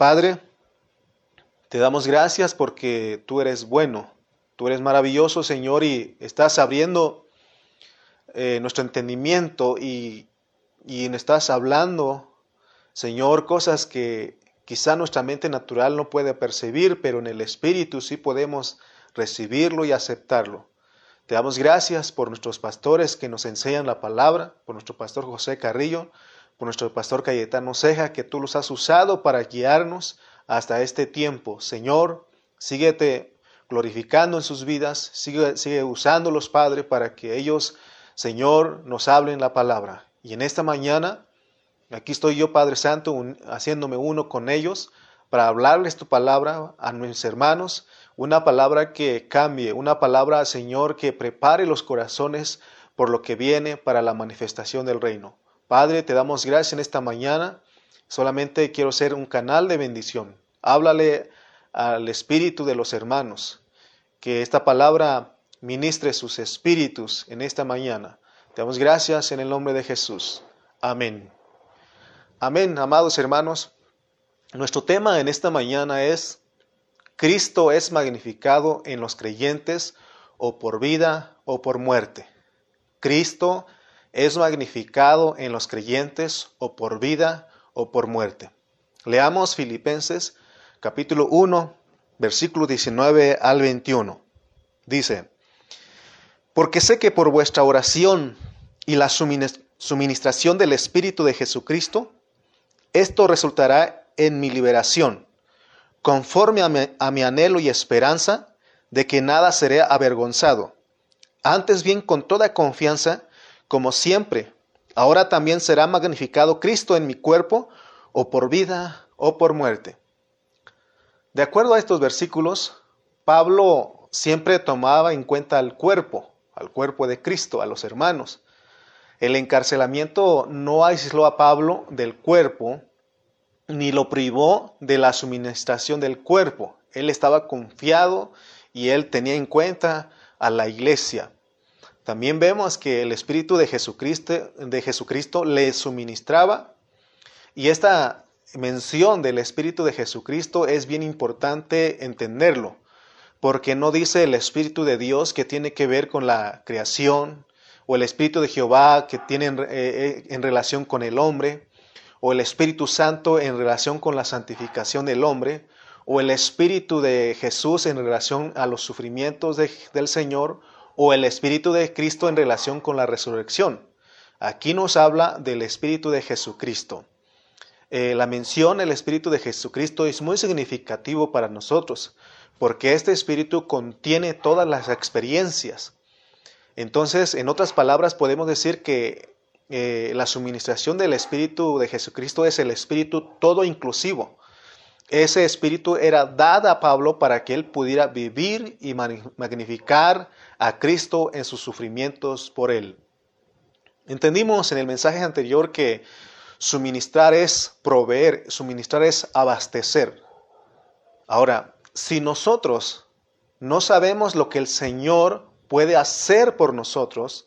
Padre, te damos gracias porque tú eres bueno, tú eres maravilloso, Señor, y estás abriendo eh, nuestro entendimiento y, y estás hablando, Señor, cosas que quizá nuestra mente natural no puede percibir, pero en el Espíritu sí podemos recibirlo y aceptarlo. Te damos gracias por nuestros pastores que nos enseñan la palabra, por nuestro pastor José Carrillo, nuestro pastor Cayetano Ceja, que tú los has usado para guiarnos hasta este tiempo. Señor, síguete glorificando en sus vidas, sigue, sigue usándolos, Padre, para que ellos, Señor, nos hablen la palabra. Y en esta mañana, aquí estoy yo, Padre Santo, haciéndome uno con ellos para hablarles tu palabra a mis hermanos, una palabra que cambie, una palabra, Señor, que prepare los corazones por lo que viene para la manifestación del reino. Padre, te damos gracias en esta mañana. Solamente quiero ser un canal de bendición. Háblale al espíritu de los hermanos. Que esta palabra ministre sus espíritus en esta mañana. Te damos gracias en el nombre de Jesús. Amén. Amén, amados hermanos. Nuestro tema en esta mañana es Cristo es magnificado en los creyentes o por vida o por muerte. Cristo es magnificado en los creyentes o por vida o por muerte. Leamos Filipenses capítulo 1, versículo 19 al 21. Dice, porque sé que por vuestra oración y la suministración del Espíritu de Jesucristo, esto resultará en mi liberación, conforme a mi, anhelo y esperanza de que nada seré avergonzado. Antes bien, con toda confianza, como siempre, ahora también será magnificado Cristo en mi cuerpo, o por vida o por muerte. De acuerdo a estos versículos, Pablo siempre tomaba en cuenta al cuerpo, al cuerpo de Cristo, a los hermanos. El encarcelamiento no aisló a Pablo del cuerpo, ni lo privó de la suministración del cuerpo. Él estaba confiado y él tenía en cuenta a la iglesia. También vemos que el Espíritu de Jesucristo, de Jesucristo le suministraba y esta mención del Espíritu de Jesucristo es bien importante entenderlo, porque no dice el Espíritu de Dios que tiene que ver con la creación o el Espíritu de Jehová que tiene en, eh, en relación con el hombre, o el Espíritu Santo en relación con la santificación del hombre, o el Espíritu de Jesús en relación a los sufrimientos del Señor, o el Espíritu de Cristo en relación con la resurrección. Aquí nos habla del Espíritu de Jesucristo. Eh, la mención el Espíritu de Jesucristo es muy significativo para nosotros, porque este Espíritu contiene todas las experiencias. Entonces, en otras palabras, podemos decir que eh, la suministración del Espíritu de Jesucristo es el Espíritu todo inclusivo. Ese Espíritu era dado a Pablo para que él pudiera vivir y magnificar a Cristo en sus sufrimientos por él. Entendimos en el mensaje anterior que suministrar es proveer, suministrar es abastecer. Ahora, si nosotros no sabemos lo que el Señor puede hacer por nosotros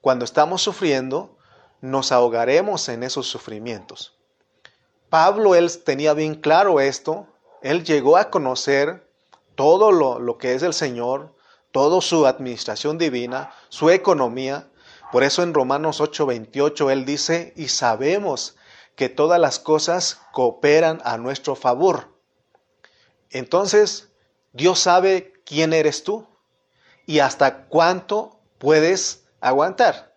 cuando estamos sufriendo, nos ahogaremos en esos sufrimientos. Pablo, él tenía bien claro esto, él llegó a conocer todo lo, que es el Señor, toda su administración divina, su economía. Por eso en Romanos 8:28 él dice, y sabemos que todas las cosas cooperan a nuestro favor. Entonces, Dios sabe quién eres tú y hasta cuánto puedes aguantar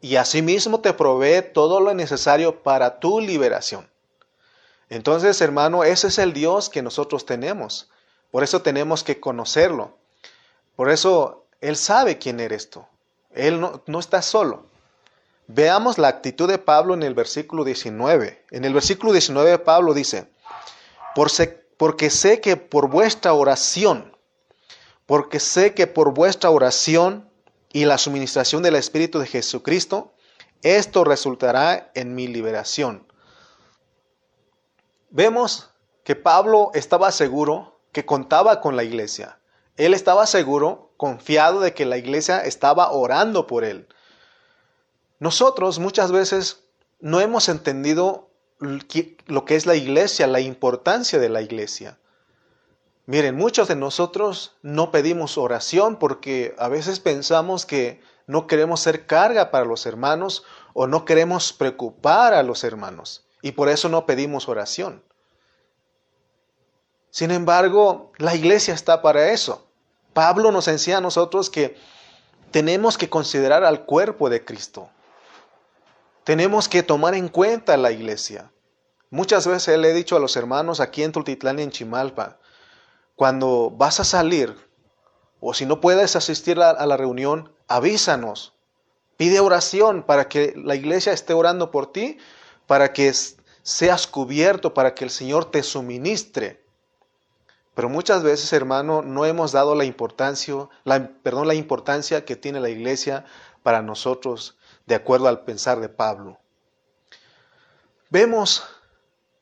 y asimismo te provee todo lo necesario para tu liberación. Entonces, hermano, ese es el Dios que nosotros tenemos. Por eso tenemos que conocerlo. Por eso Él sabe quién eres tú. Él no, no está solo. Veamos la actitud de Pablo en el versículo 19. En el versículo 19 Pablo dice, porque sé que por vuestra oración, porque sé que por vuestra oración y la suministración del Espíritu de Jesucristo, esto resultará en mi liberación. Vemos que Pablo estaba seguro que contaba con la iglesia. Él estaba seguro, confiado de que la iglesia estaba orando por él. Nosotros muchas veces no hemos entendido lo que es la iglesia, la importancia de la iglesia. Miren, muchos de nosotros no pedimos oración porque a veces pensamos que no queremos ser carga para los hermanos o no queremos preocupar a los hermanos y por eso no pedimos oración. Sin embargo, la iglesia está para eso. Pablo nos enseña a nosotros que tenemos que considerar al cuerpo de Cristo. Tenemos que tomar en cuenta la iglesia. Muchas veces le he dicho a los hermanos aquí en Tultitlán y en Chimalpa, cuando vas a salir o si no puedes asistir a, la reunión, avísanos. Pide oración para que la iglesia esté orando por ti, para que seas cubierto, para que el Señor te suministre. Pero muchas veces, hermano, no hemos dado la importancia, la, perdón, la importancia que tiene la iglesia para nosotros de acuerdo al pensar de Pablo. Vemos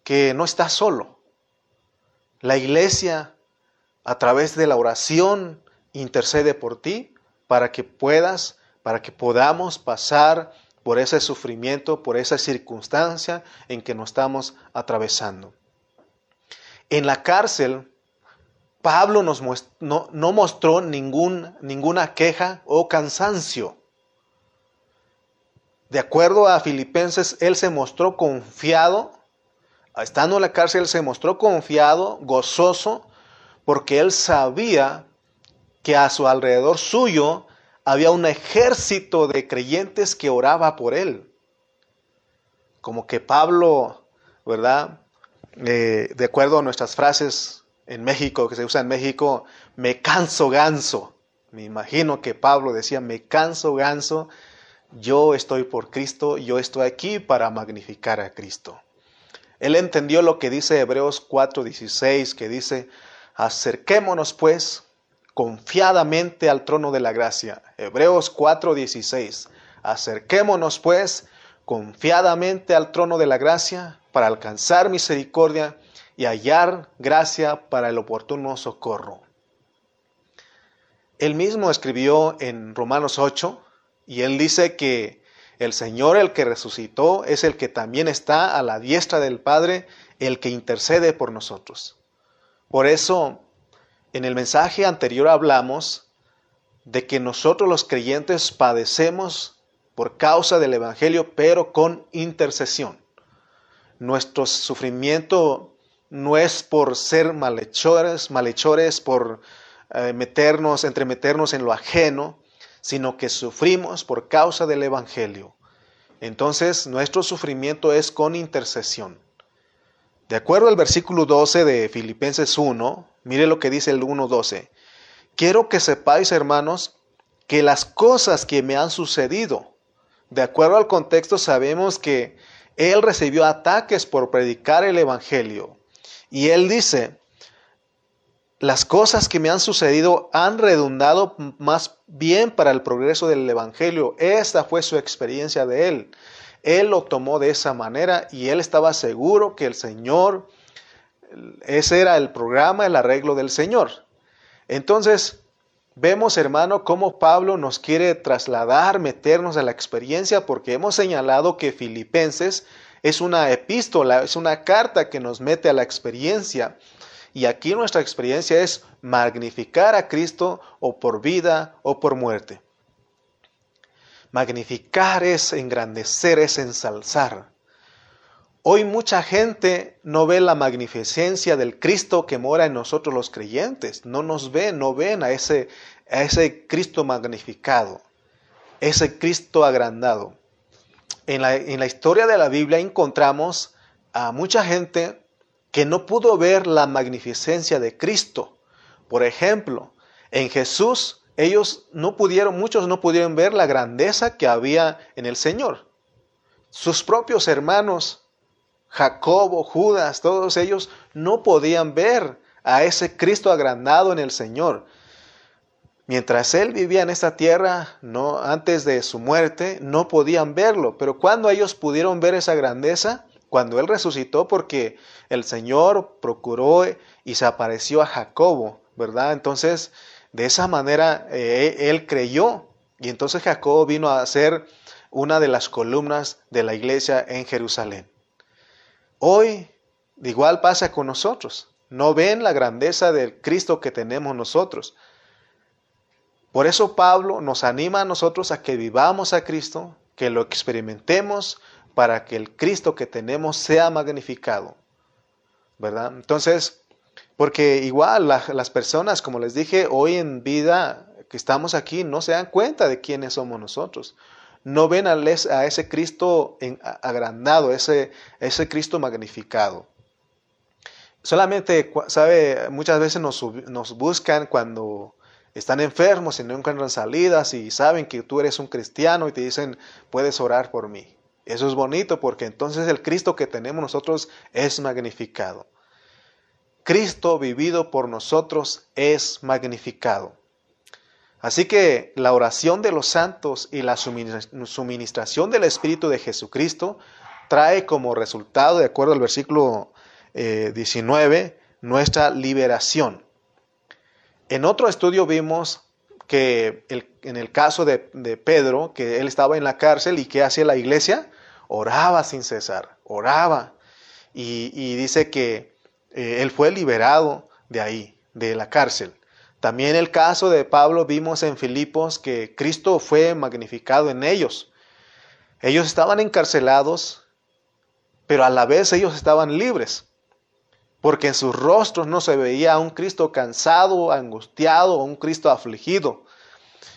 que no está solo. La iglesia, a través de la oración, intercede por ti para que puedas, para que podamos pasar por ese sufrimiento, por esa circunstancia en que nos estamos atravesando. En la cárcel, Pablo no mostró ningún, ninguna queja o cansancio. De acuerdo a Filipenses, él se mostró confiado, estando en la cárcel, se mostró confiado, gozoso, porque él sabía que a su alrededor suyo había un ejército de creyentes que oraba por él. Como que Pablo, ¿verdad? Eh, de acuerdo a nuestras frases en México, que se usa en México, me canso ganso. Me imagino que Pablo decía, me canso ganso yo estoy por Cristo, yo estoy aquí para magnificar a Cristo. Él entendió lo que dice Hebreos 4:16, que dice, acerquémonos pues confiadamente al trono de la gracia. Hebreos 4:16, acerquémonos pues confiadamente al trono de la gracia para alcanzar misericordia y hallar gracia para el oportuno socorro. Él mismo escribió en Romanos 8, y él dice que el Señor, el que resucitó, es el que también está a la diestra del Padre, el que intercede por nosotros. Por eso, en el mensaje anterior hablamos de que nosotros los creyentes padecemos por causa del Evangelio, pero con intercesión. Nuestro sufrimiento no es por ser malhechores, malhechores, por eh, meternos, entremeternos en lo ajeno, sino que sufrimos por causa del Evangelio. Entonces nuestro sufrimiento es con intercesión. De acuerdo al versículo 12 de Filipenses 1, mire lo que dice el 1.12. Quiero que sepáis, hermanos, que las cosas que me han sucedido, de acuerdo al contexto sabemos que él recibió ataques por predicar el Evangelio. Y él dice, las cosas que me han sucedido han redundado más bien para el progreso del Evangelio. Esta fue su experiencia de él. Él lo tomó de esa manera y él estaba seguro que el Señor, ese era el programa, el arreglo del Señor. Entonces, vemos, hermano, cómo Pablo nos quiere trasladar, meternos a la experiencia, porque hemos señalado que Filipenses es una epístola, es una carta que nos mete a la experiencia y aquí nuestra experiencia es magnificar a Cristo o por vida o por muerte. Magnificar es engrandecer, es ensalzar. Hoy mucha gente no ve la magnificencia del Cristo que mora en nosotros los creyentes. No nos ven, no ven a ese, a ese Cristo magnificado, ese Cristo agrandado. En la, historia de la Biblia encontramos a mucha gente que no pudo ver la magnificencia de Cristo. Por ejemplo, en Jesús ellos no pudieron, muchos no pudieron ver la grandeza que había en el Señor. Sus propios hermanos, Jacobo, Judas, todos ellos no podían ver a ese Cristo agrandado en el Señor. Mientras él vivía en esta tierra, no antes de su muerte, no podían verlo, pero cuando ellos pudieron ver esa grandeza, cuando él resucitó porque el Señor procuró y se apareció a Jacobo, ¿verdad? Entonces, de esa manera eh, él creyó y entonces Jacobo vino a ser una de las columnas de la iglesia en Jerusalén. Hoy igual pasa con nosotros. No ven la grandeza del Cristo que tenemos nosotros. Por eso Pablo nos anima a nosotros a que vivamos a Cristo, que lo experimentemos para que el Cristo que tenemos sea magnificado. ¿Verdad? Entonces, porque igual las personas, como les dije, hoy en vida que estamos aquí, no se dan cuenta de quiénes somos nosotros. No ven a, ese Cristo agrandado, ese, ese Cristo magnificado. Solamente, sabe, muchas veces nos buscan cuando están enfermos y no encuentran salidas y saben que tú eres un cristiano y te dicen, puedes orar por mí. Eso es bonito porque entonces el Cristo que tenemos nosotros es magnificado. Cristo vivido por nosotros es magnificado. Así que la oración de los santos y la suministración del Espíritu de Jesucristo trae como resultado, de acuerdo al versículo 19, eh, nuestra liberación. En otro estudio vimos que en el caso de, Pedro, que él estaba en la cárcel y que hacía la iglesia, oraba sin cesar, oraba. Y, dice que eh, él fue liberado de ahí, de la cárcel. También el caso de Pablo vimos en Filipos que Cristo fue magnificado en ellos. Ellos estaban encarcelados, pero a la vez ellos estaban libres porque en sus rostros no se veía un Cristo cansado, angustiado o un Cristo afligido.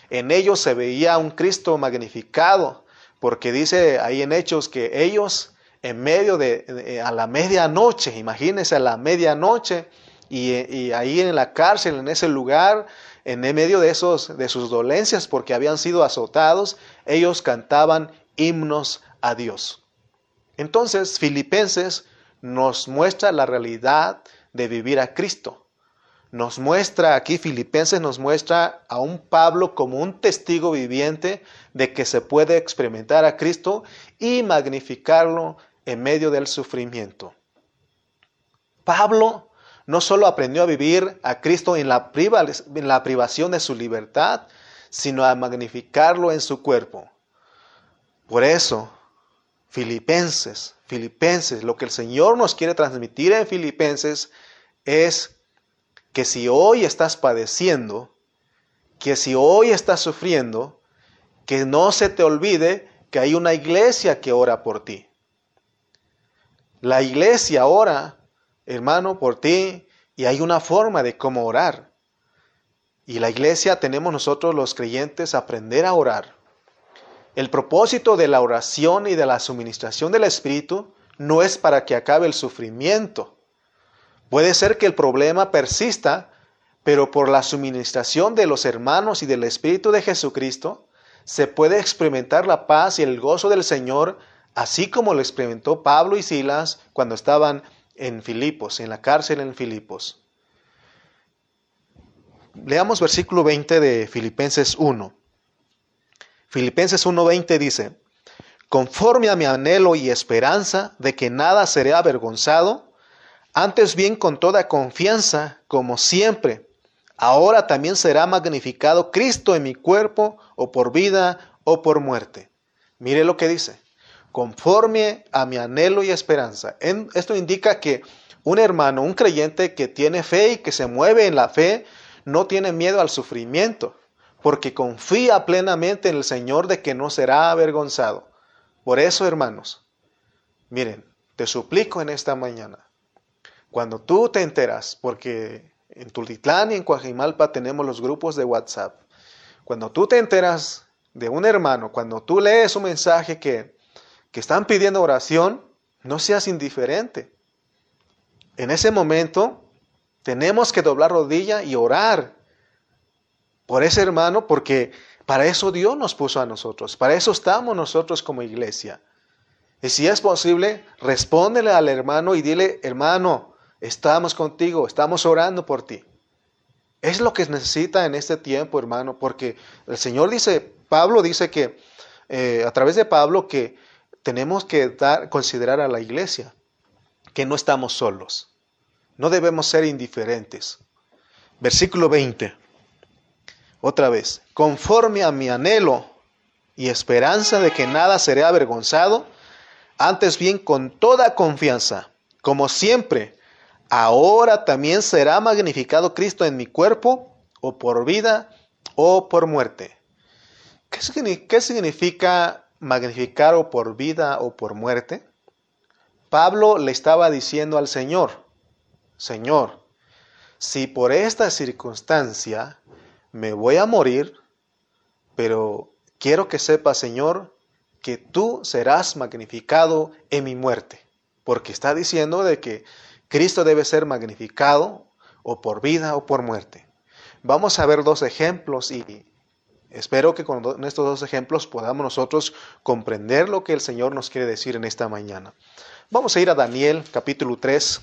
En ellos se veía un Cristo magnificado, porque dice ahí en Hechos que ellos en medio de, a la medianoche, imagínense a la medianoche, y, y, ahí en la cárcel, en ese lugar, en medio de, esos, de sus dolencias, porque habían sido azotados, ellos cantaban himnos a Dios. Entonces, Filipenses nos muestra la realidad de vivir a Cristo. Nos muestra aquí, Filipenses nos muestra a un Pablo como un testigo viviente de que se puede experimentar a Cristo y magnificarlo en medio del sufrimiento. Pablo no solo aprendió a vivir a Cristo en la, en la privación de su libertad, sino a magnificarlo en su cuerpo. Por eso, Filipenses Filipenses, lo que el Señor nos quiere transmitir en Filipenses es que si hoy estás padeciendo, que si hoy estás sufriendo, que no se te olvide que hay una iglesia que ora por ti. La iglesia ora, hermano, por ti y hay una forma de cómo orar. Y la iglesia tenemos nosotros los creyentes aprender a orar. El propósito de la oración y de la suministración del Espíritu no es para que acabe el sufrimiento. Puede ser que el problema persista, pero por la suministración de los hermanos y del Espíritu de Jesucristo, se puede experimentar la paz y el gozo del Señor, así como lo experimentó Pablo y Silas cuando estaban en Filipos, en la cárcel en Filipos. Leamos versículo 20 de Filipenses 1. Filipenses 1:20 dice, conforme a mi anhelo y esperanza de que nada seré avergonzado, antes bien con toda confianza, como siempre, ahora también será magnificado Cristo en mi cuerpo, o por vida, o por muerte. Mire lo que dice, conforme a mi anhelo y esperanza. esto indica que un hermano, un creyente que tiene fe y que se mueve en la fe, no tiene miedo al sufrimiento porque confía plenamente en el Señor de que no será avergonzado. Por eso, hermanos, miren, te suplico en esta mañana, cuando tú te enteras, porque en Tultitlán y en Coajimalpa tenemos los grupos de WhatsApp, cuando tú te enteras de un hermano, cuando tú lees un mensaje que, que están pidiendo oración, no seas indiferente. En ese momento tenemos que doblar rodilla y orar por ese hermano, porque para eso Dios nos puso a nosotros, para eso estamos nosotros como iglesia. Y si es posible, respóndele al hermano y dile, hermano, estamos contigo, estamos orando por ti. Es lo que necesita en este tiempo, hermano, porque el Señor dice, Pablo dice que, eh, a través de Pablo, que tenemos que dar, considerar a la iglesia, que no estamos solos. No debemos ser indiferentes. Versículo 20. Otra vez, conforme a mi anhelo y esperanza de que nada seré avergonzado, antes bien con toda confianza, como siempre, ahora también será magnificado Cristo en mi cuerpo, o por vida, o por muerte. ¿Qué significa magnificar o por vida o por muerte? Pablo le estaba diciendo al Señor, Señor, si por esta circunstancia me voy a morir, pero quiero que sepa, Señor, que tú serás magnificado en mi muerte, porque está diciendo de que Cristo debe ser magnificado o por vida o por muerte. Vamos a ver dos ejemplos y espero que con estos dos ejemplos podamos nosotros comprender lo que el Señor nos quiere decir en esta mañana. Vamos a ir a Daniel capítulo 3.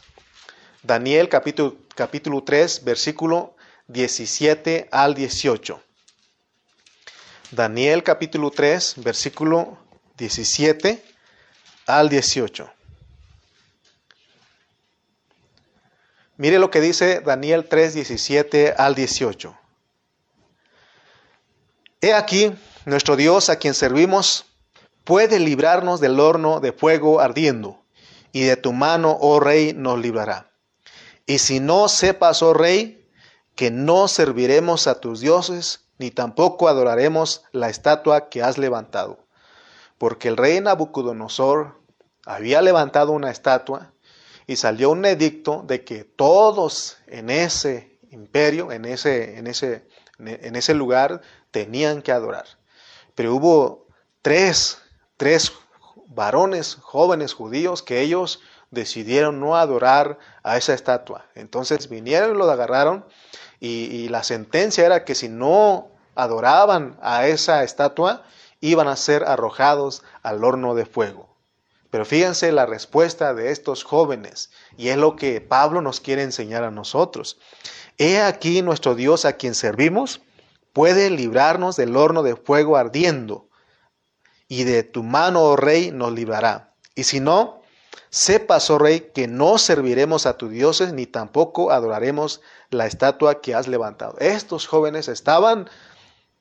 Daniel capítulo, capítulo 3, versículo 17 al 18. Daniel capítulo 3, versículo 17 al 18. Mire lo que dice Daniel 3, 17 al 18. He aquí, nuestro Dios a quien servimos puede librarnos del horno de fuego ardiendo, y de tu mano, oh rey, nos librará. Y si no sepas, oh rey, que no serviremos a tus dioses, ni tampoco adoraremos la estatua que has levantado porque el rey Nabucodonosor había levantado una estatua y salió un edicto de que todos en ese imperio, en ese, en ese, en ese lugar, tenían que adorar. Pero hubo tres, tres varones jóvenes judíos que ellos decidieron no adorar a esa estatua. Entonces vinieron y lo agarraron y, la sentencia era que si no adoraban a esa estatua, iban a ser arrojados al horno de fuego. Pero fíjense la respuesta de estos jóvenes, y es lo que Pablo nos quiere enseñar a nosotros. He aquí nuestro Dios a quien servimos puede librarnos del horno de fuego ardiendo, y de tu mano, oh rey, nos librará. Y si no, sepas, oh rey, que no serviremos a tus dioses, ni tampoco adoraremos la estatua que has levantado. Estos jóvenes estaban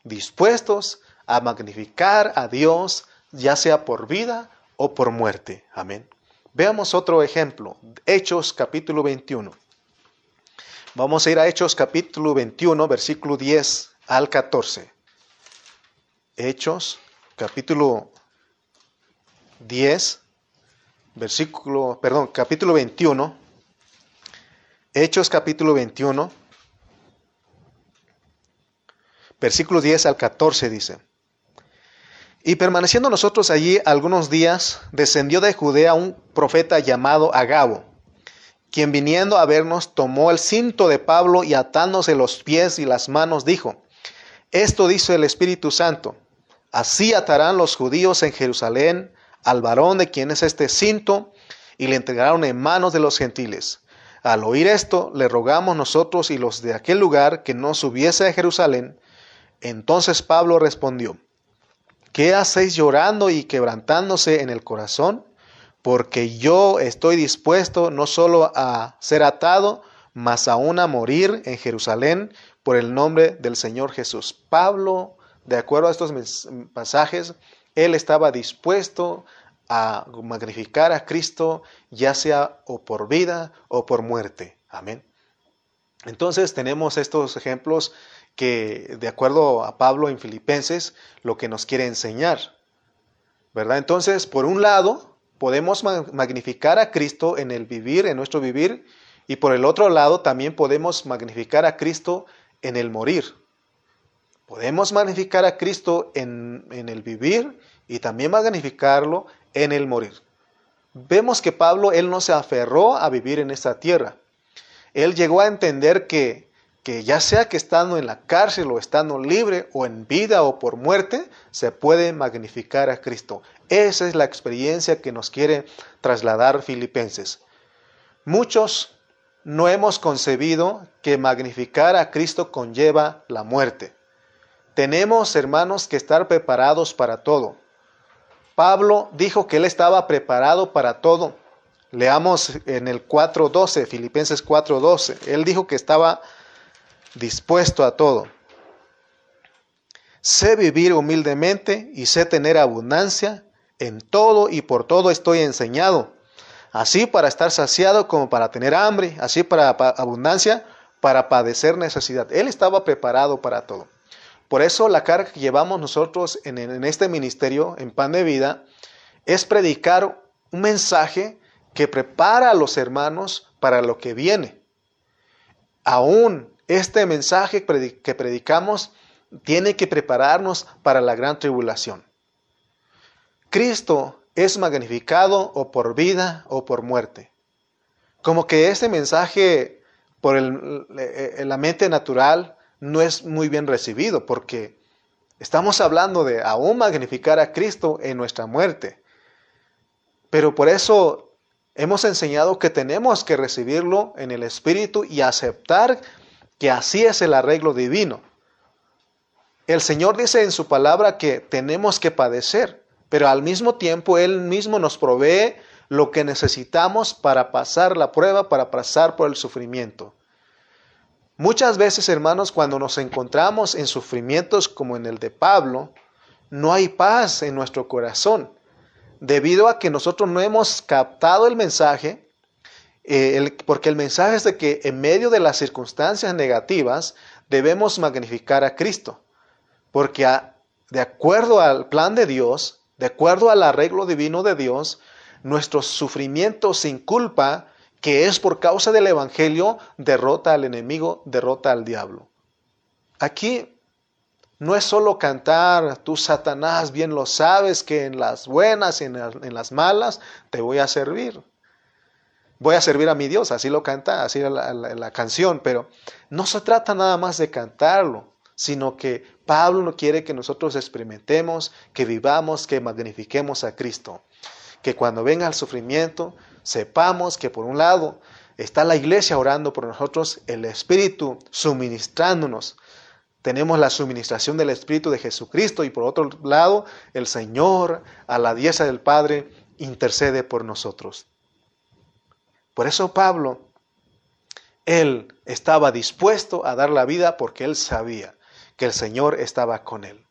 dispuestos a magnificar a Dios, ya sea por vida o por muerte. Amén. Veamos otro ejemplo, Hechos capítulo 21. Vamos a ir a Hechos capítulo 21, versículo 10 al 14. Hechos capítulo 10, versículo, perdón, capítulo 21. Hechos capítulo 21, versículo 10 al 14 dice. Y permaneciendo nosotros allí algunos días, descendió de Judea un profeta llamado Agabo, quien viniendo a vernos tomó el cinto de Pablo y atándose los pies y las manos dijo, Esto dice el Espíritu Santo, así atarán los judíos en Jerusalén al varón de quien es este cinto y le entregaron en manos de los gentiles. Al oír esto, le rogamos nosotros y los de aquel lugar que no subiese a Jerusalén. Entonces Pablo respondió, ¿Qué hacéis llorando y quebrantándose en el corazón? Porque yo estoy dispuesto no solo a ser atado, mas aún a morir en Jerusalén por el nombre del Señor Jesús. Pablo, de acuerdo a estos pasajes, él estaba dispuesto a magnificar a Cristo, ya sea o por vida o por muerte. Amén. Entonces tenemos estos ejemplos que de acuerdo a Pablo en Filipenses, lo que nos quiere enseñar. ¿Verdad? Entonces, por un lado, podemos magnificar a Cristo en el vivir, en nuestro vivir, y por el otro lado también podemos magnificar a Cristo en el morir. Podemos magnificar a Cristo en, el vivir y también magnificarlo en el morir. Vemos que Pablo, él no se aferró a vivir en esta tierra. Él llegó a entender que que ya sea que estando en la cárcel o estando libre o en vida o por muerte, se puede magnificar a Cristo. Esa es la experiencia que nos quiere trasladar Filipenses. Muchos no hemos concebido que magnificar a Cristo conlleva la muerte. Tenemos, hermanos, que estar preparados para todo. Pablo dijo que él estaba preparado para todo. Leamos en el 4.12, Filipenses 4.12. Él dijo que estaba dispuesto a todo. Sé vivir humildemente y sé tener abundancia. En todo y por todo estoy enseñado, así para estar saciado como para tener hambre, así para abundancia, para padecer necesidad. Él estaba preparado para todo. Por eso la carga que llevamos nosotros en, este ministerio, en pan de vida, es predicar un mensaje que prepara a los hermanos para lo que viene. Aún este mensaje que predicamos tiene que prepararnos para la gran tribulación. Cristo es magnificado o por vida o por muerte. Como que este mensaje por la mente natural no es muy bien recibido porque estamos hablando de aún magnificar a Cristo en nuestra muerte. Pero por eso hemos enseñado que tenemos que recibirlo en el Espíritu y aceptar que así es el arreglo divino. El Señor dice en su palabra que tenemos que padecer, pero al mismo tiempo Él mismo nos provee lo que necesitamos para pasar la prueba, para pasar por el sufrimiento. Muchas veces, hermanos, cuando nos encontramos en sufrimientos como en el de Pablo, no hay paz en nuestro corazón, debido a que nosotros no hemos captado el mensaje, eh, porque el mensaje es de que en medio de las circunstancias negativas debemos magnificar a Cristo, porque de acuerdo al plan de Dios, de acuerdo al arreglo divino de Dios, nuestros sufrimientos sin culpa, que es por causa del Evangelio, derrota al enemigo, derrota al diablo. Aquí no es solo cantar, tú Satanás bien lo sabes que en las buenas y en, las malas te voy a servir. Voy a servir a mi Dios, así lo canta, así la, la canción, pero no se trata nada más de cantarlo, sino que Pablo no quiere que nosotros experimentemos, que vivamos, que magnifiquemos a Cristo. Que cuando venga el sufrimiento, sepamos que por un lado está la iglesia orando por nosotros, el Espíritu suministrándonos tenemos la suministración del Espíritu de Jesucristo y por otro lado, el Señor a la diestra del Padre intercede por nosotros. Por eso Pablo, él estaba dispuesto a dar la vida porque él sabía que el Señor estaba con él.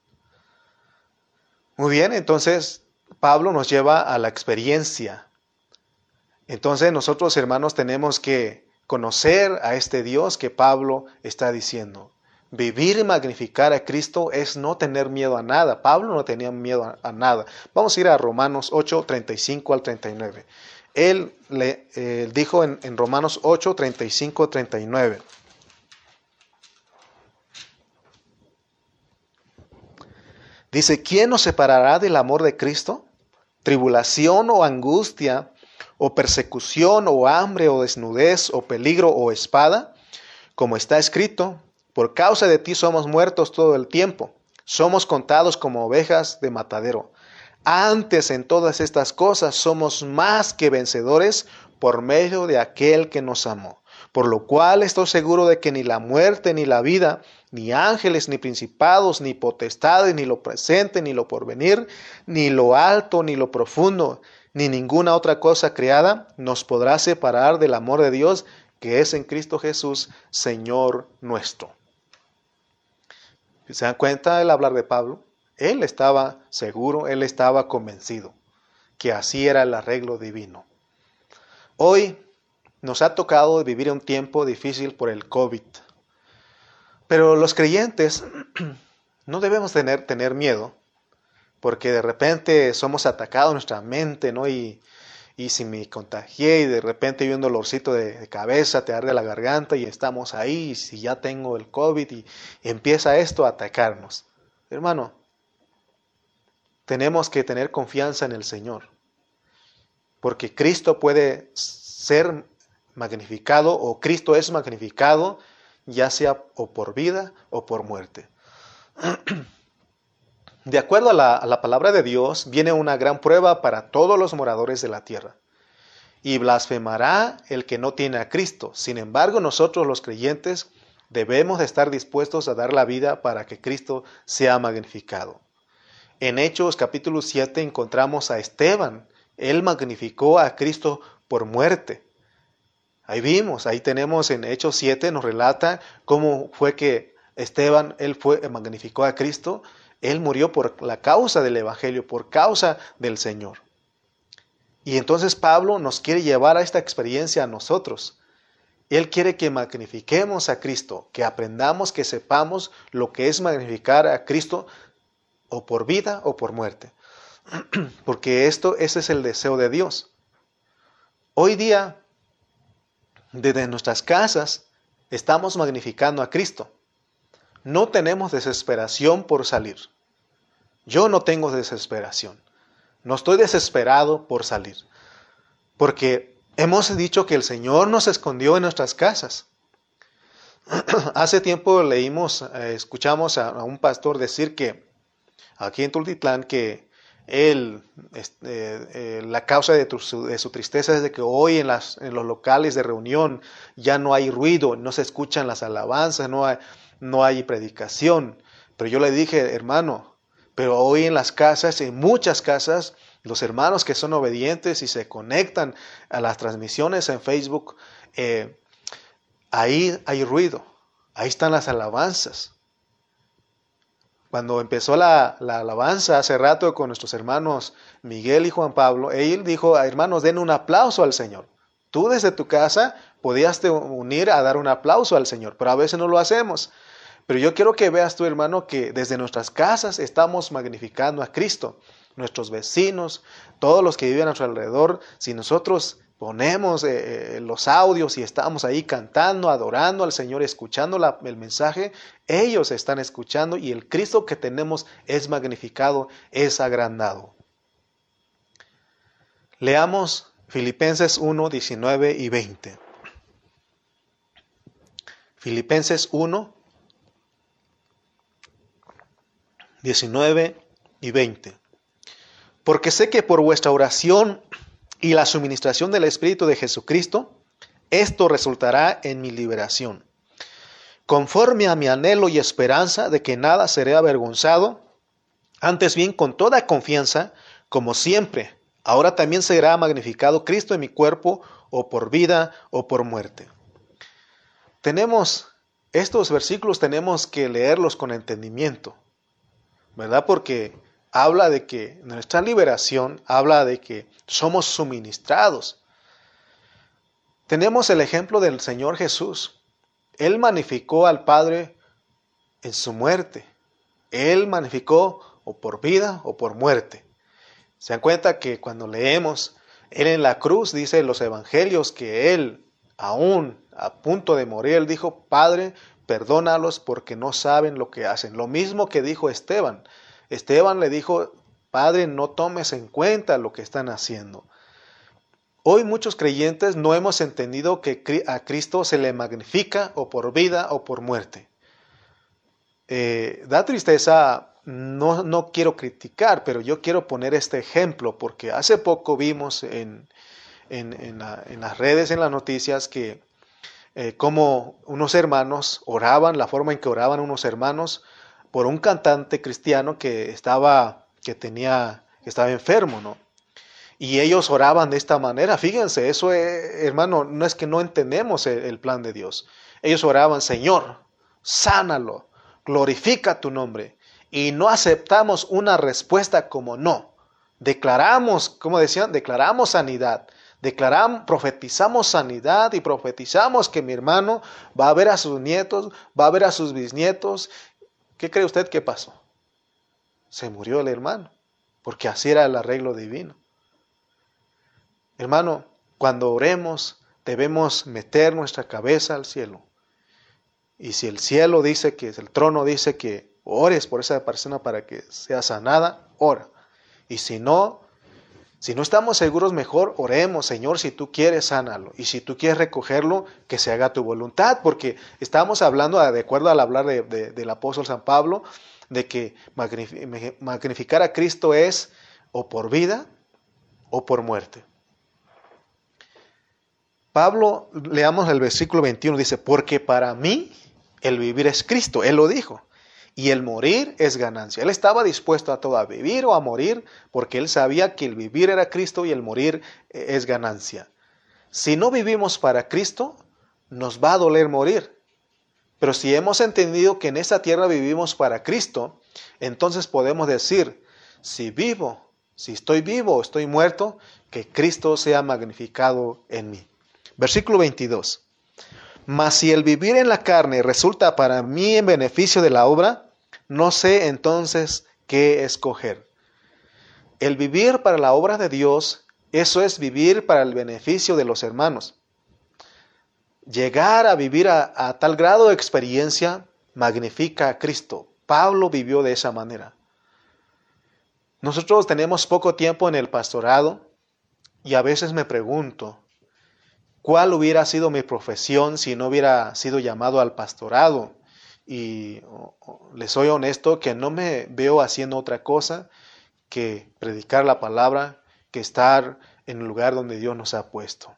Muy bien, entonces Pablo nos lleva a la experiencia. Entonces nosotros hermanos tenemos que conocer a este Dios que Pablo está diciendo. Vivir y magnificar a Cristo es no tener miedo a nada. Pablo no tenía miedo a, nada. Vamos a ir a Romanos 8, 35 al 39. Él le eh, dijo en, Romanos 8, 35, 39. Dice, ¿quién nos separará del amor de Cristo? ¿Tribulación o angustia, o persecución, o hambre, o desnudez, o peligro, o espada? Como está escrito, por causa de ti somos muertos todo el tiempo, somos contados como ovejas de matadero. Antes en todas estas cosas somos más que vencedores por medio de aquel que nos amó. Por lo cual estoy seguro de que ni la muerte, ni la vida, ni ángeles, ni principados, ni potestades, ni lo presente, ni lo porvenir, ni lo alto, ni lo profundo, ni ninguna otra cosa creada nos podrá separar del amor de Dios que es en Cristo Jesús, Señor nuestro. ¿Se dan cuenta del hablar de Pablo? Él estaba seguro, él estaba convencido que así era el arreglo divino. Hoy nos ha tocado vivir un tiempo difícil por el COVID. Pero los creyentes no debemos tener, tener miedo, porque de repente somos atacados en nuestra mente, ¿no? Y y si me contagié y de repente hay un dolorcito de, cabeza, te arde la garganta y estamos ahí, y si ya tengo el COVID y, empieza esto a atacarnos. Hermano, tenemos que tener confianza en el Señor, porque Cristo puede ser magnificado o Cristo es magnificado ya sea o por vida o por muerte. De acuerdo a la, palabra de Dios, viene una gran prueba para todos los moradores de la tierra. Y blasfemará el que no tiene a Cristo. Sin embargo, nosotros los creyentes debemos estar dispuestos a dar la vida para que Cristo sea magnificado. En Hechos capítulo 7 encontramos a Esteban. Él magnificó a Cristo por muerte. Ahí vimos, ahí tenemos en Hechos 7, nos relata cómo fue que Esteban, él fue, magnificó a Cristo él murió por la causa del Evangelio, por causa del Señor. Y entonces Pablo nos quiere llevar a esta experiencia a nosotros. Él quiere que magnifiquemos a Cristo, que aprendamos, que sepamos lo que es magnificar a Cristo o por vida o por muerte. Porque esto, ese es el deseo de Dios. Hoy día, desde nuestras casas, estamos magnificando a Cristo. No tenemos desesperación por salir. Yo no tengo desesperación. No estoy desesperado por salir. Porque hemos dicho que el Señor nos escondió en nuestras casas. Hace tiempo leímos, eh, escuchamos a, un pastor decir que aquí en Tultitlán que él, este, eh, la causa de, su tristeza es de que hoy en, en los locales de reunión ya no hay ruido, no se escuchan las alabanzas, no hay, no hay predicación. Pero yo le dije, hermano, pero hoy en las casas, en muchas casas, los hermanos que son obedientes y se conectan a las transmisiones en Facebook, eh, ahí hay ruido, ahí están las alabanzas. Cuando empezó la, alabanza hace rato con nuestros hermanos Miguel y Juan Pablo, él dijo, hermanos, den un aplauso al Señor. Tú desde tu casa podías unir a dar un aplauso al Señor, pero a veces no lo hacemos. Pero yo quiero que veas tú, hermano, que desde nuestras casas estamos magnificando a Cristo. Nuestros vecinos, todos los que viven a nuestro alrededor, si nosotros ponemos eh, eh, los audios y estamos ahí cantando, adorando al Señor, escuchando el mensaje, ellos están escuchando y el Cristo que tenemos es magnificado, es agrandado. Leamos Filipenses 1, 19 y 20. Filipenses 1, 19 y 20. Porque sé que por vuestra oración y la suministración del Espíritu de Jesucristo, esto resultará en mi liberación. Conforme a mi anhelo y esperanza de que nada seré avergonzado, antes bien con toda confianza, como siempre, ahora también será magnificado Cristo en mi cuerpo, o por vida o por muerte. Tenemos estos versículos, tenemos que leerlos con entendimiento. ¿Verdad? Porque habla de que nuestra liberación habla de que somos suministrados. Tenemos el ejemplo del Señor Jesús. Él magnificó al Padre en su muerte. Él magnificó o por vida o por muerte. Se dan cuenta que cuando leemos, Él en la cruz dice los evangelios que Él, aún a punto de morir, Él dijo, Padre, perdónalos porque no saben lo que hacen. Lo mismo que dijo Esteban. Esteban le dijo, Padre, no tomes en cuenta lo que están haciendo. Hoy muchos creyentes no hemos entendido que a Cristo se le magnifica o por vida o por muerte. Eh, da tristeza, no, no, quiero criticar, pero yo quiero poner este ejemplo porque hace poco vimos en, en las redes, en las noticias, que eh, como unos hermanos oraban, la forma en que oraban unos hermanos por un cantante cristiano que estaba, que tenía, que estaba enfermo, ¿no? Y ellos oraban de esta manera. Fíjense, eso, es, hermano, no es que no entendemos el, el plan de Dios. Ellos oraban, Señor, sánalo, glorifica tu nombre. Y no aceptamos una respuesta como no. Declaramos, como decían, declaramos sanidad, Declaramos, profetizamos sanidad y profetizamos que mi hermano va a ver a sus nietos, va a ver a sus bisnietos. ¿Qué cree usted que pasó? Se murió el hermano, porque así era el arreglo divino. Hermano, cuando oremos debemos meter nuestra cabeza al cielo. Y si el cielo dice que, el trono dice que ores por esa persona para que sea sanada, ora. Y si no, si no estamos seguros, mejor oremos, Señor, si tú quieres, sánalo. Y si tú quieres recogerlo, que se haga tu voluntad, porque estamos hablando, de acuerdo al hablar del apóstol San Pablo, de que magnificar a Cristo es o por vida o por muerte. Pablo, leamos el versículo 21, dice, porque para mí el vivir es Cristo, él lo dijo y el morir es ganancia. Él estaba dispuesto a todo, a vivir o a morir, porque él sabía que el vivir era Cristo y el morir eh, es ganancia. Si no vivimos para Cristo, nos va a doler morir. Pero si hemos entendido que en esta tierra vivimos para Cristo, entonces podemos decir, si vivo, Si estoy vivo o estoy muerto, que Cristo sea magnificado en mí. Versículo 22. Mas si el vivir en la carne resulta para mí en beneficio de la obra, no sé entonces qué escoger. El vivir para la obra de Dios, eso es vivir para el beneficio de los hermanos. Llegar a vivir a, tal grado de experiencia magnifica a Cristo. Pablo vivió de esa manera. Nosotros tenemos poco tiempo en el pastorado y a veces me pregunto, ¿cuál hubiera sido mi profesión si no hubiera sido llamado al pastorado? Y les soy honesto que no me veo haciendo otra cosa que predicar la palabra, que estar en el lugar donde Dios nos ha puesto.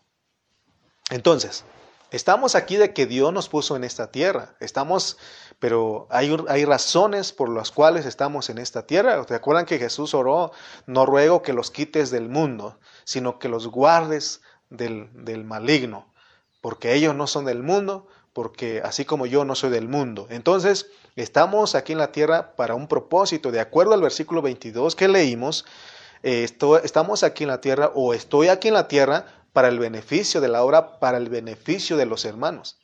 Entonces, estamos aquí de que Dios nos puso en esta tierra. Estamos, pero hay, hay razones por las cuales estamos en esta tierra. ¿Te acuerdan que Jesús oró? No ruego que los quites del mundo, sino que los guardes del, maligno, porque ellos no son del mundo, porque así como yo no soy del mundo. Entonces, estamos aquí en la tierra para un propósito. De acuerdo al versículo 22 que leímos, eh, estamos aquí en la tierra o estoy aquí en la tierra para el beneficio de la obra, para el beneficio de los hermanos.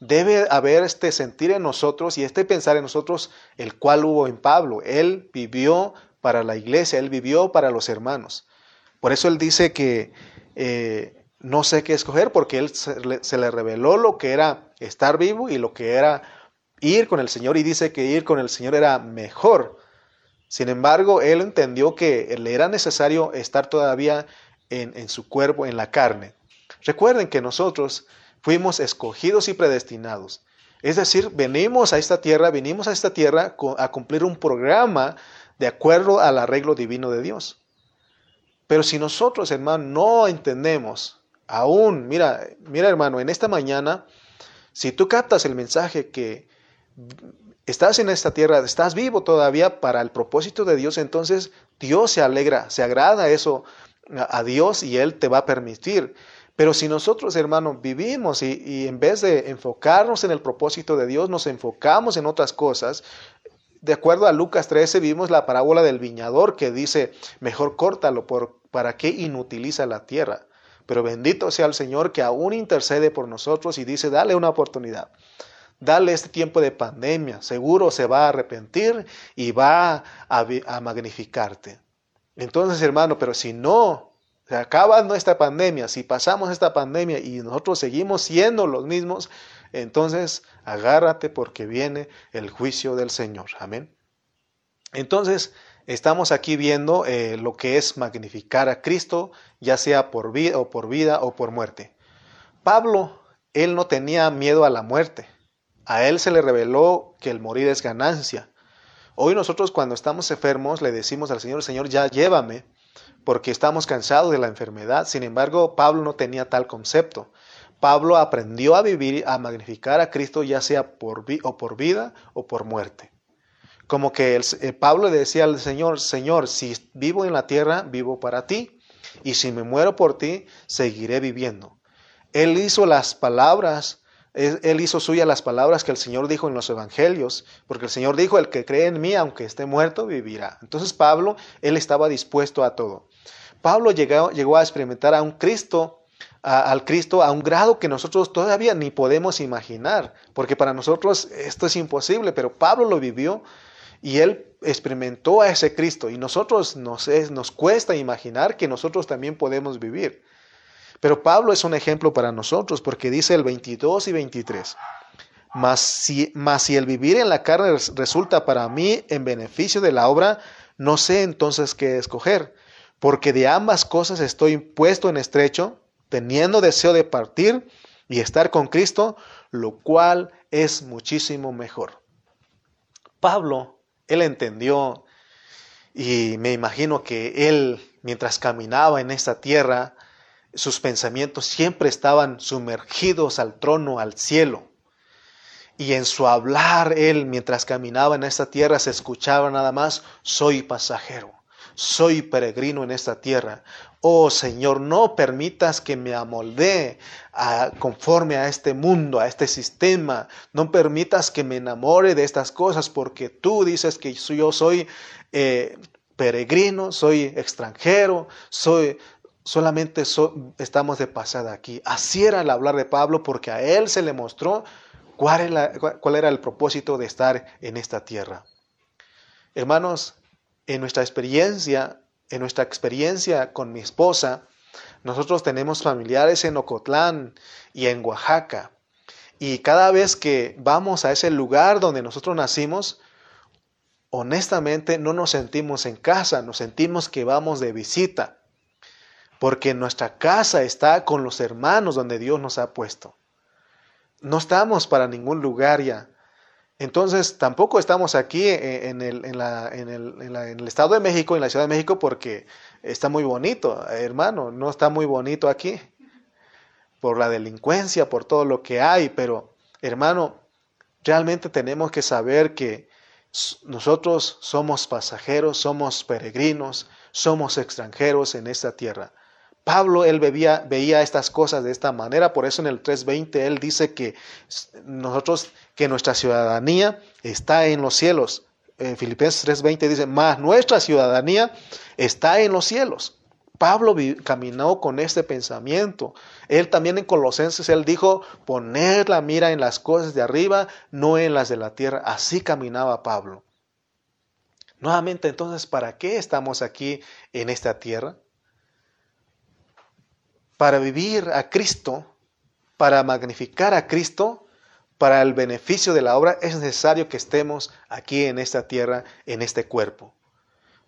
Debe haber este sentir en nosotros y este pensar en nosotros, el cual hubo en Pablo. Él vivió para la iglesia, él vivió para los hermanos. Por eso él dice que eh, no sé qué escoger porque él se le, reveló lo que era estar vivo y lo que era ir con el Señor y dice que ir con el Señor era mejor. Sin embargo, él entendió que le era necesario estar todavía en, en su cuerpo, en la carne. Recuerden que nosotros fuimos escogidos y predestinados. Es decir, venimos a esta tierra, venimos a esta tierra a cumplir un programa de acuerdo al arreglo divino de Dios. Pero si nosotros, hermano, no entendemos Aún, mira, mira hermano, en esta mañana, si tú captas el mensaje que estás en esta tierra, estás vivo todavía para el propósito de Dios, entonces Dios se alegra, se agrada eso a Dios y Él te va a permitir. Pero si nosotros, hermano, vivimos y, y, en vez de enfocarnos en el propósito de Dios, nos enfocamos en otras cosas, de acuerdo a Lucas 13 vimos la parábola del viñador que dice, mejor córtalo, por, ¿para qué inutiliza la tierra? Pero bendito sea el Señor que aún intercede por nosotros y dice, dale una oportunidad. Dale este tiempo de pandemia. Seguro se va a arrepentir y va a, magnificarte. Entonces, hermano, pero si no se acaba esta pandemia, si pasamos esta pandemia y nosotros seguimos siendo los mismos, entonces agárrate porque viene el juicio del Señor. Amén. Entonces, Estamos aquí viendo eh, lo que es magnificar a Cristo, ya sea por vida o por vida o por muerte. Pablo, él no tenía miedo a la muerte. A él se le reveló que el morir es ganancia. Hoy nosotros cuando estamos enfermos le decimos al Señor, Señor, ya llévame, porque estamos cansados de la enfermedad. Sin embargo, Pablo no tenía tal concepto. Pablo aprendió a vivir, a magnificar a Cristo, ya sea por, o por vida o por muerte. Como que el, eh, Pablo le decía al Señor, Señor, si vivo en la tierra, vivo para ti, y si me muero por ti, seguiré viviendo. Él hizo las palabras, él hizo suya las palabras que el Señor dijo en los evangelios, porque el Señor dijo, el que cree en mí, aunque esté muerto, vivirá. Entonces Pablo, él estaba dispuesto a todo. Pablo llegó, llegó a experimentar a un Cristo, al Cristo a un grado que nosotros todavía ni podemos imaginar, porque para nosotros esto es imposible, pero Pablo lo vivió y él experimentó a ese Cristo y nosotros nos, cuesta imaginar que nosotros también podemos vivir. Pero Pablo es un ejemplo para nosotros porque dice el 22 y 23. Mas si, mas si el vivir en la carne resulta para mí en beneficio de la obra, no sé entonces qué escoger, porque de ambas cosas estoy puesto en estrecho, teniendo deseo de partir y estar con Cristo, lo cual es muchísimo mejor. Pablo él entendió y me imagino que él, mientras caminaba en esta tierra, sus pensamientos siempre estaban sumergidos al trono, al cielo. Y en su hablar, él, mientras caminaba en esta tierra, se escuchaba nada más, soy pasajero soy peregrino en esta tierra. Oh Señor, no permitas que me amoldee conforme a este mundo, a este sistema. No permitas que me enamore de estas cosas, porque tú dices que yo soy eh, peregrino, soy extranjero, soy solamente estamos de pasada aquí. Así era el hablar de Pablo porque a él se le mostró cuál era el propósito de estar en esta tierra. Hermanos, en nuestra experiencia, en nuestra experiencia con mi esposa, nosotros tenemos familiares en Ocotlán y en Oaxaca. Y cada vez que vamos a ese lugar donde nosotros nacimos, honestamente no nos sentimos en casa, nos sentimos que vamos de visita, porque nuestra casa está con los hermanos donde Dios nos ha puesto. No estamos para ningún lugar ya. Entonces, tampoco estamos aquí en el, Estado de México, en la Ciudad de México, porque está muy bonito, hermano, no está muy bonito aquí, por la delincuencia, por todo lo que hay, pero, hermano, realmente tenemos que saber que nosotros somos pasajeros, somos peregrinos, somos extranjeros en esta tierra. Pablo, él veía, veía estas cosas de esta manera, por eso en el 3.20 él dice que nosotros, que nuestra ciudadanía está en los cielos. En Filipenses 3.20 dice, más nuestra ciudadanía está en los cielos. Pablo caminó con este pensamiento. Él también en Colosenses, él dijo, poner la mira en las cosas de arriba, no en las de la tierra. Así caminaba Pablo. Nuevamente, entonces, ¿para qué estamos aquí en esta tierra? Para vivir a Cristo, para magnificar a Cristo, para el beneficio de la obra, es necesario que estemos aquí en esta tierra, en este cuerpo.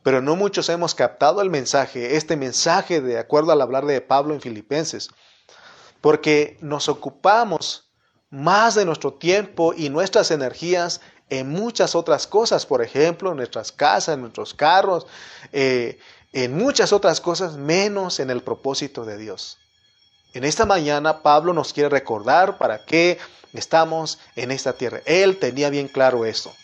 Pero no muchos hemos captado el mensaje, este mensaje de acuerdo al hablar de Pablo en Filipenses, porque nos ocupamos más de nuestro tiempo y nuestras energías en muchas otras cosas, por ejemplo, en nuestras casas, en nuestros carros, eh, en muchas otras cosas, menos en el propósito de Dios. En esta mañana Pablo nos quiere recordar para qué estamos en esta tierra. Él tenía bien claro eso.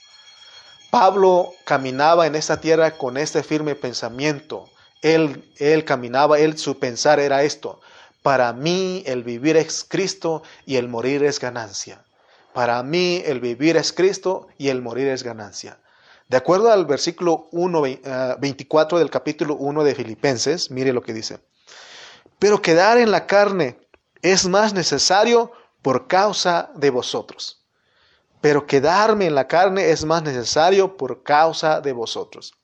Pablo caminaba en esta tierra con este firme pensamiento. Él, él caminaba, él su pensar era esto. Para mí el vivir es Cristo y el morir es ganancia. Para mí el vivir es Cristo y el morir es ganancia. De acuerdo al versículo 1, 24 eh, del capítulo 1 de Filipenses, mire lo que dice. Pero quedar en la carne es más necesario por causa de vosotros. Pero quedarme en la carne es más necesario por causa de vosotros.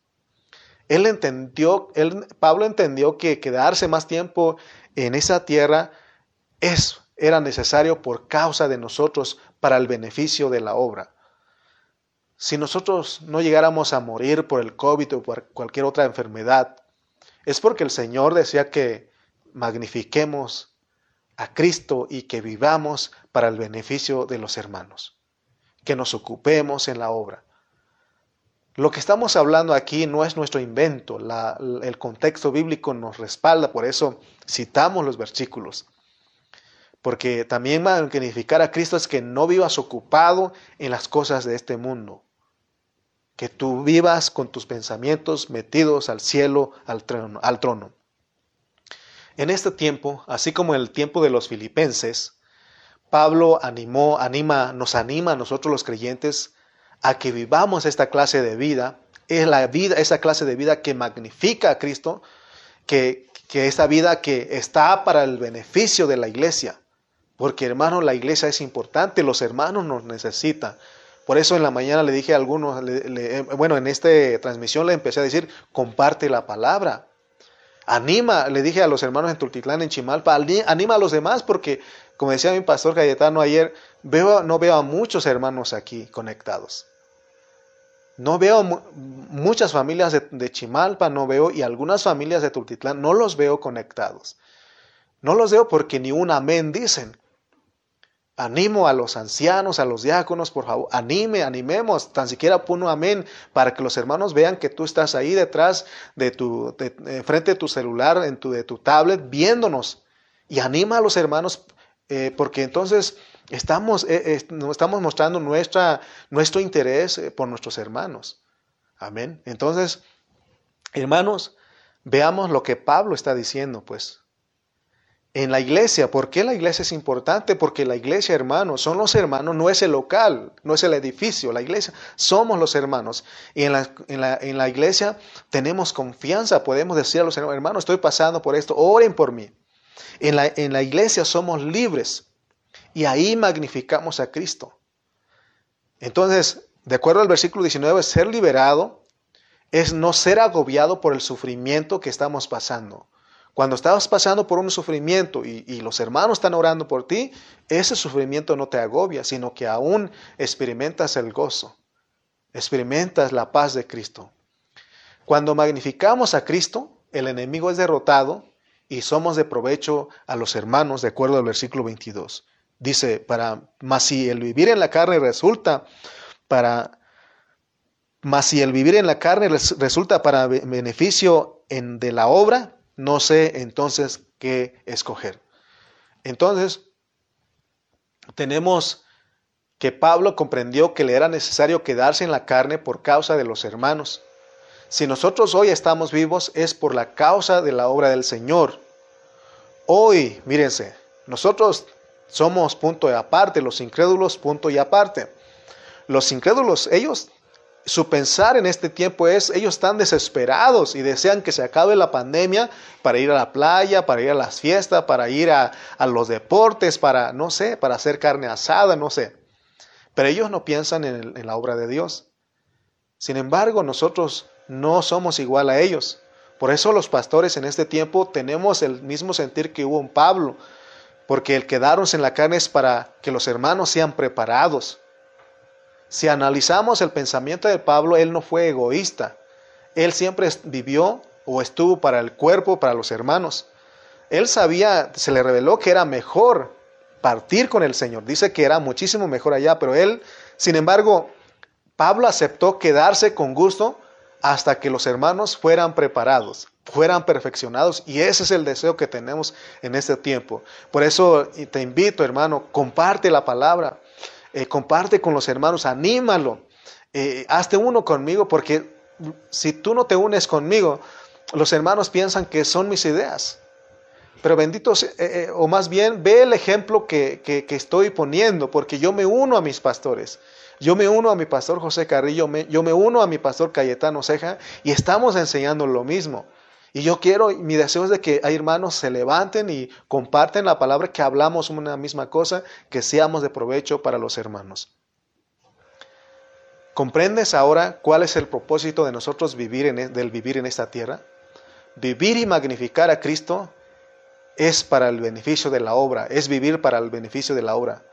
Él entendió, él, Pablo entendió que quedarse más tiempo en esa tierra es, era necesario por causa de nosotros para el beneficio de la obra. Si nosotros no llegáramos a morir por el COVID o por cualquier otra enfermedad, es porque el Señor decía que magnifiquemos a Cristo y que vivamos para el beneficio de los hermanos, que nos ocupemos en la obra. Lo que estamos hablando aquí no es nuestro invento, el contexto bíblico nos respalda, por eso citamos los versículos. Porque también magnificar a Cristo es que no vivas ocupado en las cosas de este mundo, que tú vivas con tus pensamientos metidos al cielo, al trono. Al trono. En este tiempo, así como en el tiempo de los filipenses, Pablo animó, anima, nos anima a nosotros los creyentes a que vivamos esta clase de vida, es la vida, esa clase de vida que magnifica a Cristo, que, que esta vida que está para el beneficio de la iglesia. Porque hermano, la iglesia es importante, los hermanos nos necesitan. Por eso en la mañana le dije a algunos, bueno, en esta transmisión le empecé a decir, comparte la palabra. Anima, le dije a los hermanos en Tultitlán, en Chimalpa, anima a los demás porque, como decía mi pastor Cayetano ayer, veo, no veo a muchos hermanos aquí conectados. No veo muchas familias de, de, Chimalpa, no veo, y algunas familias de Tultitlán, no los veo conectados. No los veo porque ni un amén dicen. Animo a los ancianos, a los diáconos, por favor, anime, animemos, tan siquiera pon amén para que los hermanos vean que tú estás ahí detrás de tu, eh, frente de tu celular, en tu, de tu tablet, viéndonos. Y anima a los hermanos, eh, porque entonces estamos, eh, estamos mostrando nuestra, nuestro interés por nuestros hermanos. Amén. Entonces, hermanos, veamos lo que Pablo está diciendo, pues. En la iglesia. ¿Por qué la iglesia es importante? Porque la iglesia, hermanos, son los hermanos, no es el local, no es el edificio, la iglesia, somos los hermanos. Y en la, en la, iglesia tenemos confianza, podemos decir a los hermanos, hermanos, estoy pasando por esto, oren por mí. En la, en la iglesia somos libres y ahí magnificamos a Cristo. Entonces, de acuerdo al versículo 19, ser liberado es no ser agobiado por el sufrimiento que estamos pasando. Cuando estás pasando por un sufrimiento y, los hermanos están orando por ti, ese sufrimiento no te agobia, sino que aún experimentas el gozo, experimentas la paz de Cristo. Cuando magnificamos a Cristo, el enemigo es derrotado y somos de provecho a los hermanos, de acuerdo al versículo 22. Dice, para, más si el vivir en la carne resulta para, más si el vivir en la carne resulta para beneficio en, de la obra, no sé entonces qué escoger. Entonces, tenemos que Pablo comprendió que le era necesario quedarse en la carne por causa de los hermanos. Si nosotros hoy estamos vivos es por la causa de la obra del Señor. Hoy, mírense, nosotros somos punto y aparte, los incrédulos punto y aparte. Los incrédulos, ellos su pensar en este tiempo es, ellos están desesperados y desean que se acabe la pandemia para ir a la playa, para ir a las fiestas, para ir a, los deportes, para, no sé, para hacer carne asada, no sé. Pero ellos no piensan en, en la obra de Dios. Sin embargo, nosotros no somos igual a ellos. Por eso los pastores en este tiempo tenemos el mismo sentir que hubo en Pablo, porque el quedarnos en la carne es para que los hermanos sean preparados si analizamos el pensamiento de Pablo, él no fue egoísta. Él siempre vivió o estuvo para el cuerpo, para los hermanos. Él sabía, se le reveló que era mejor partir con el Señor. Dice que era muchísimo mejor allá, pero él, sin embargo, Pablo aceptó quedarse con gusto hasta que los hermanos fueran preparados, fueran perfeccionados. Y ese es el deseo que tenemos en este tiempo. Por eso te invito, hermano, comparte la palabra. Eh, comparte con los hermanos, anímalo, eh, hazte uno conmigo, porque si tú no te unes conmigo, los hermanos piensan que son mis ideas. Pero benditos, eh, o más bien, ve el ejemplo que, estoy poniendo, porque yo me uno a mis pastores. Yo me uno a mi pastor José Carrillo, yo me uno a mi pastor Cayetano Ceja y estamos enseñando lo mismo. Y yo quiero, mi deseo es de que hay hermanos se levanten y comparten la palabra, que hablamos una misma cosa, que seamos de provecho para los hermanos. ¿Comprendes ahora cuál es el propósito de nosotros vivir en, e, del vivir en esta tierra? Vivir y magnificar a Cristo es para el beneficio de la obra, es vivir para el beneficio de la obra.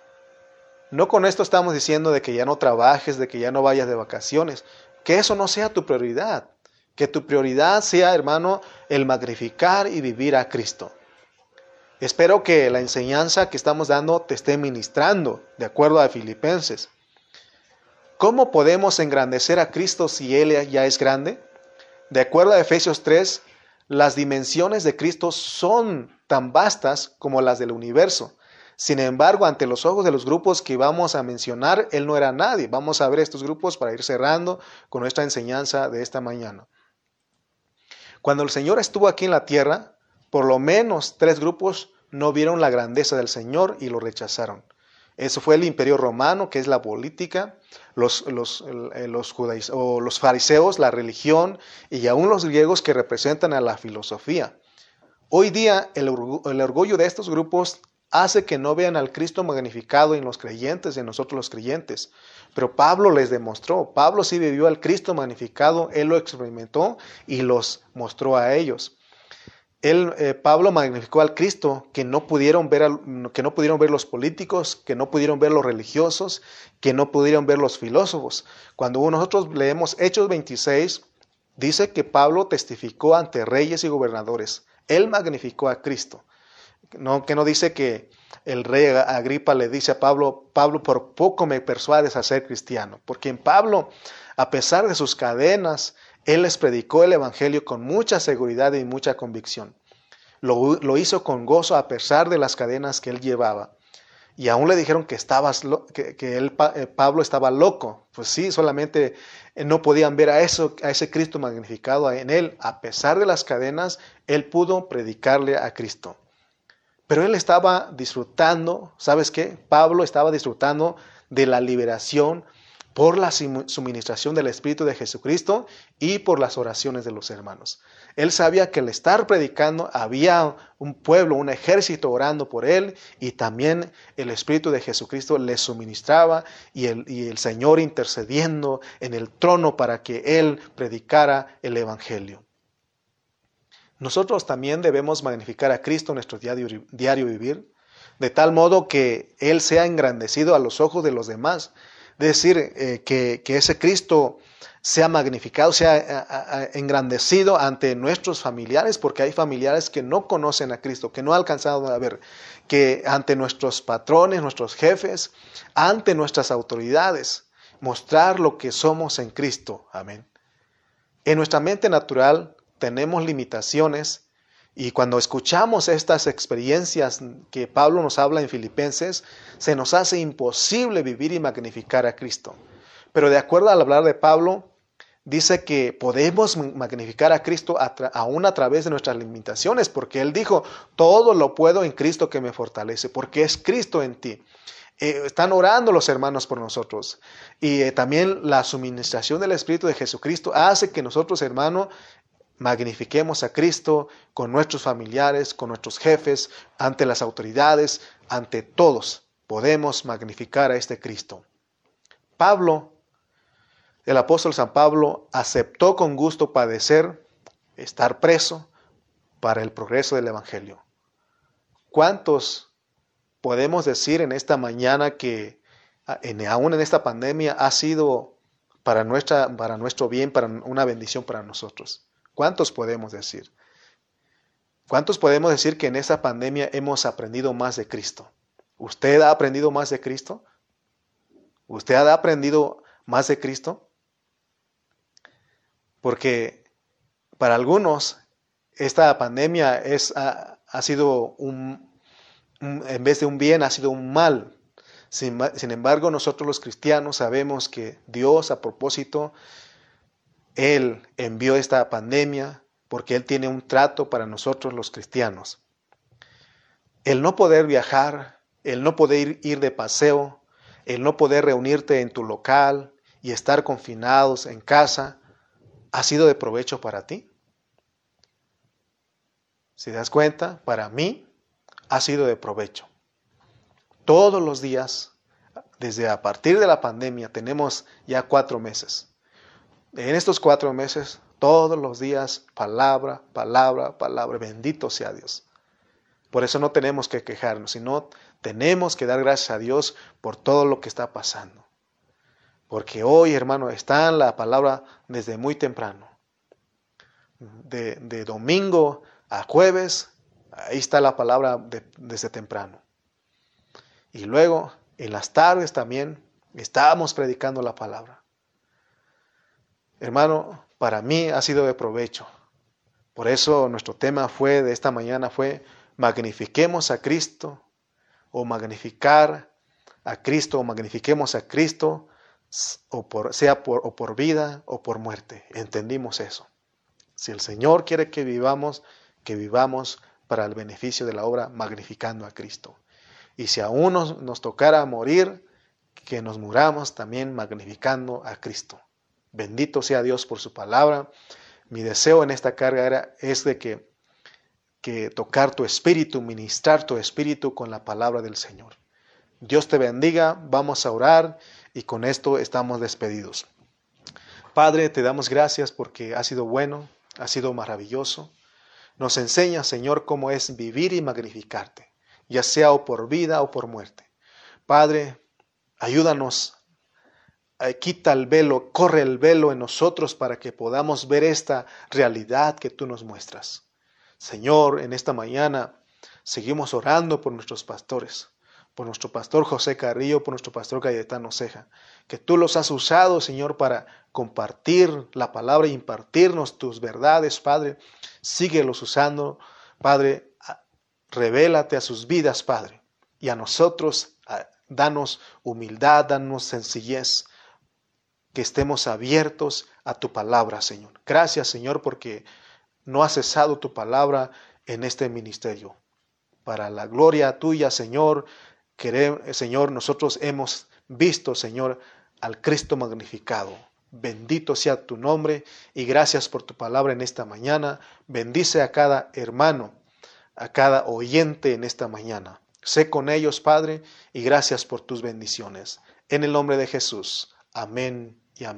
No con esto estamos diciendo de que ya no trabajes, de que ya no vayas de vacaciones, que eso no sea tu prioridad. Que tu prioridad sea, hermano, el magnificar y vivir a Cristo. Espero que la enseñanza que estamos dando te esté ministrando, de acuerdo a Filipenses. ¿Cómo podemos engrandecer a Cristo si Él ya es grande? De acuerdo a Efesios 3, las dimensiones de Cristo son tan vastas como las del universo. Sin embargo, ante los ojos de los grupos que vamos a mencionar, Él no era nadie. Vamos a ver estos grupos para ir cerrando con nuestra enseñanza de esta mañana. Cuando el Señor estuvo aquí en la tierra, por lo menos tres grupos no vieron la grandeza del Señor y lo rechazaron. Eso fue el imperio romano, que es la política, los, los, eh, los, los fariseos, la religión, y aún los griegos que representan a la filosofía. Hoy día el orgullo de estos grupos hace que no vean al Cristo magnificado en los creyentes, en nosotros los creyentes. Pero Pablo les demostró, Pablo sí vivió al Cristo magnificado, él lo experimentó y los mostró a ellos. Él, eh, Pablo magnificó al Cristo que no, pudieron ver que no pudieron ver los políticos, que no pudieron ver los religiosos, que no pudieron ver los filósofos. Cuando nosotros leemos Hechos 26, dice que Pablo testificó ante reyes y gobernadores. Él magnificó a Cristo. No, que no dice que el rey Agripa le dice a Pablo, Pablo, por poco me persuades a ser cristiano, porque en Pablo, a pesar de sus cadenas, él les predicó el Evangelio con mucha seguridad y mucha convicción. Lo, hizo con gozo a pesar de las cadenas que él llevaba. Y aún le dijeron que, estabas que, él, eh, Pablo estaba loco. Pues sí, solamente eh, no podían ver a, eso, a ese Cristo magnificado en él. A pesar de las cadenas, él pudo predicarle a Cristo. Pero él estaba disfrutando, ¿sabes qué? Pablo estaba disfrutando de la liberación por la suministración del Espíritu de Jesucristo y por las oraciones de los hermanos. Él sabía que al estar predicando había un pueblo, un ejército orando por él y también el Espíritu de Jesucristo le suministraba y el, y el Señor intercediendo en el trono para que él predicara el Evangelio. Nosotros también debemos magnificar a Cristo en nuestro diario, diario vivir, de tal modo que Él sea engrandecido a los ojos de los demás. Es decir, eh, que, ese Cristo sea magnificado, sea engrandecido ante nuestros familiares, porque hay familiares que no conocen a Cristo, que no han alcanzado a ver, que ante nuestros patrones, nuestros jefes, ante nuestras autoridades, mostrar lo que somos en Cristo. Amén. En nuestra mente natural tenemos limitaciones y cuando escuchamos estas experiencias que Pablo nos habla en Filipenses, se nos hace imposible vivir y magnificar a Cristo. Pero de acuerdo al hablar de Pablo, dice que podemos magnificar a Cristo aún a través de nuestras limitaciones, porque Él dijo, todo lo puedo en Cristo que me fortalece, porque es Cristo en ti. Eh, están orando los hermanos por nosotros. Y eh, también la suministración del Espíritu de Jesucristo hace que nosotros, hermanos, magnifiquemos a Cristo con nuestros familiares, con nuestros jefes, ante las autoridades, ante todos. Podemos magnificar a este Cristo. Pablo, el apóstol San Pablo, aceptó con gusto padecer, estar preso para el progreso del Evangelio. ¿Cuántos podemos decir en esta mañana que aún en esta pandemia ha sido para, nuestra, para nuestro bien, para una bendición para nosotros? ¿Cuántos podemos decir? ¿Cuántos podemos decir que en esta pandemia hemos aprendido más de Cristo? ¿Usted ha aprendido más de Cristo? ¿Usted ha aprendido más de Cristo? Porque para algunos esta pandemia es, ha, sido un, en vez de un bien, ha sido un mal. Sin, sin embargo, nosotros los cristianos sabemos que Dios a propósito él envió esta pandemia porque Él tiene un trato para nosotros los cristianos. El no poder viajar, el no poder ir de paseo, el no poder reunirte en tu local y estar confinados en casa, ¿ha sido de provecho para ti? Si das cuenta, para mí ha sido de provecho. Todos los días, desde a partir de la pandemia, tenemos ya cuatro meses en estos cuatro meses, todos los días, palabra, palabra, palabra, bendito sea Dios. Por eso no tenemos que quejarnos, sino tenemos que dar gracias a Dios por todo lo que está pasando. Porque hoy, hermano, está en la palabra desde muy temprano. De, domingo a jueves, ahí está la palabra desde temprano. Y luego, en las tardes también, estábamos predicando la palabra. Hermano, para mí ha sido de provecho. Por eso nuestro tema fue de esta mañana fue magnifiquemos a Cristo o magnificar a Cristo o magnifiquemos a Cristo o por, sea por, o por vida o por muerte. Entendimos eso. Si el Señor quiere que vivamos, que vivamos para el beneficio de la obra magnificando a Cristo. Y si aún nos, nos tocara morir, que nos muramos también magnificando a Cristo. Bendito sea Dios por su palabra. Mi deseo en esta carga era, es de que, que tocar tu espíritu, ministrar tu espíritu con la palabra del Señor. Dios te bendiga, vamos a orar y con esto estamos despedidos. Padre, te damos gracias porque ha sido bueno, ha sido maravilloso. Nos enseña, Señor, cómo es vivir y magnificarte, ya sea o por vida o por muerte. Padre, ayúdanos quita el velo, corre el velo en nosotros para que podamos ver esta realidad que tú nos muestras. Señor, en esta mañana seguimos orando por nuestros pastores, por nuestro pastor José Carrillo, por nuestro pastor Cayetano Ceja, que tú los has usado, Señor, para compartir la palabra e impartirnos tus verdades, Padre. Síguelos usando, Padre, revélate a sus vidas, Padre, y a nosotros, danos humildad, danos sencillez, que estemos abiertos a tu palabra, Señor. Gracias, Señor, porque no ha cesado tu palabra en este ministerio. para la gloria tuya, Señor. Señor, nosotros hemos visto, Señor, al Cristo magnificado. Bendito sea tu nombre y gracias por tu palabra en esta mañana. Bendice a cada hermano, a cada oyente en esta mañana. Sé con ellos, Padre, y gracias por tus bendiciones. En el nombre de Jesús. Amén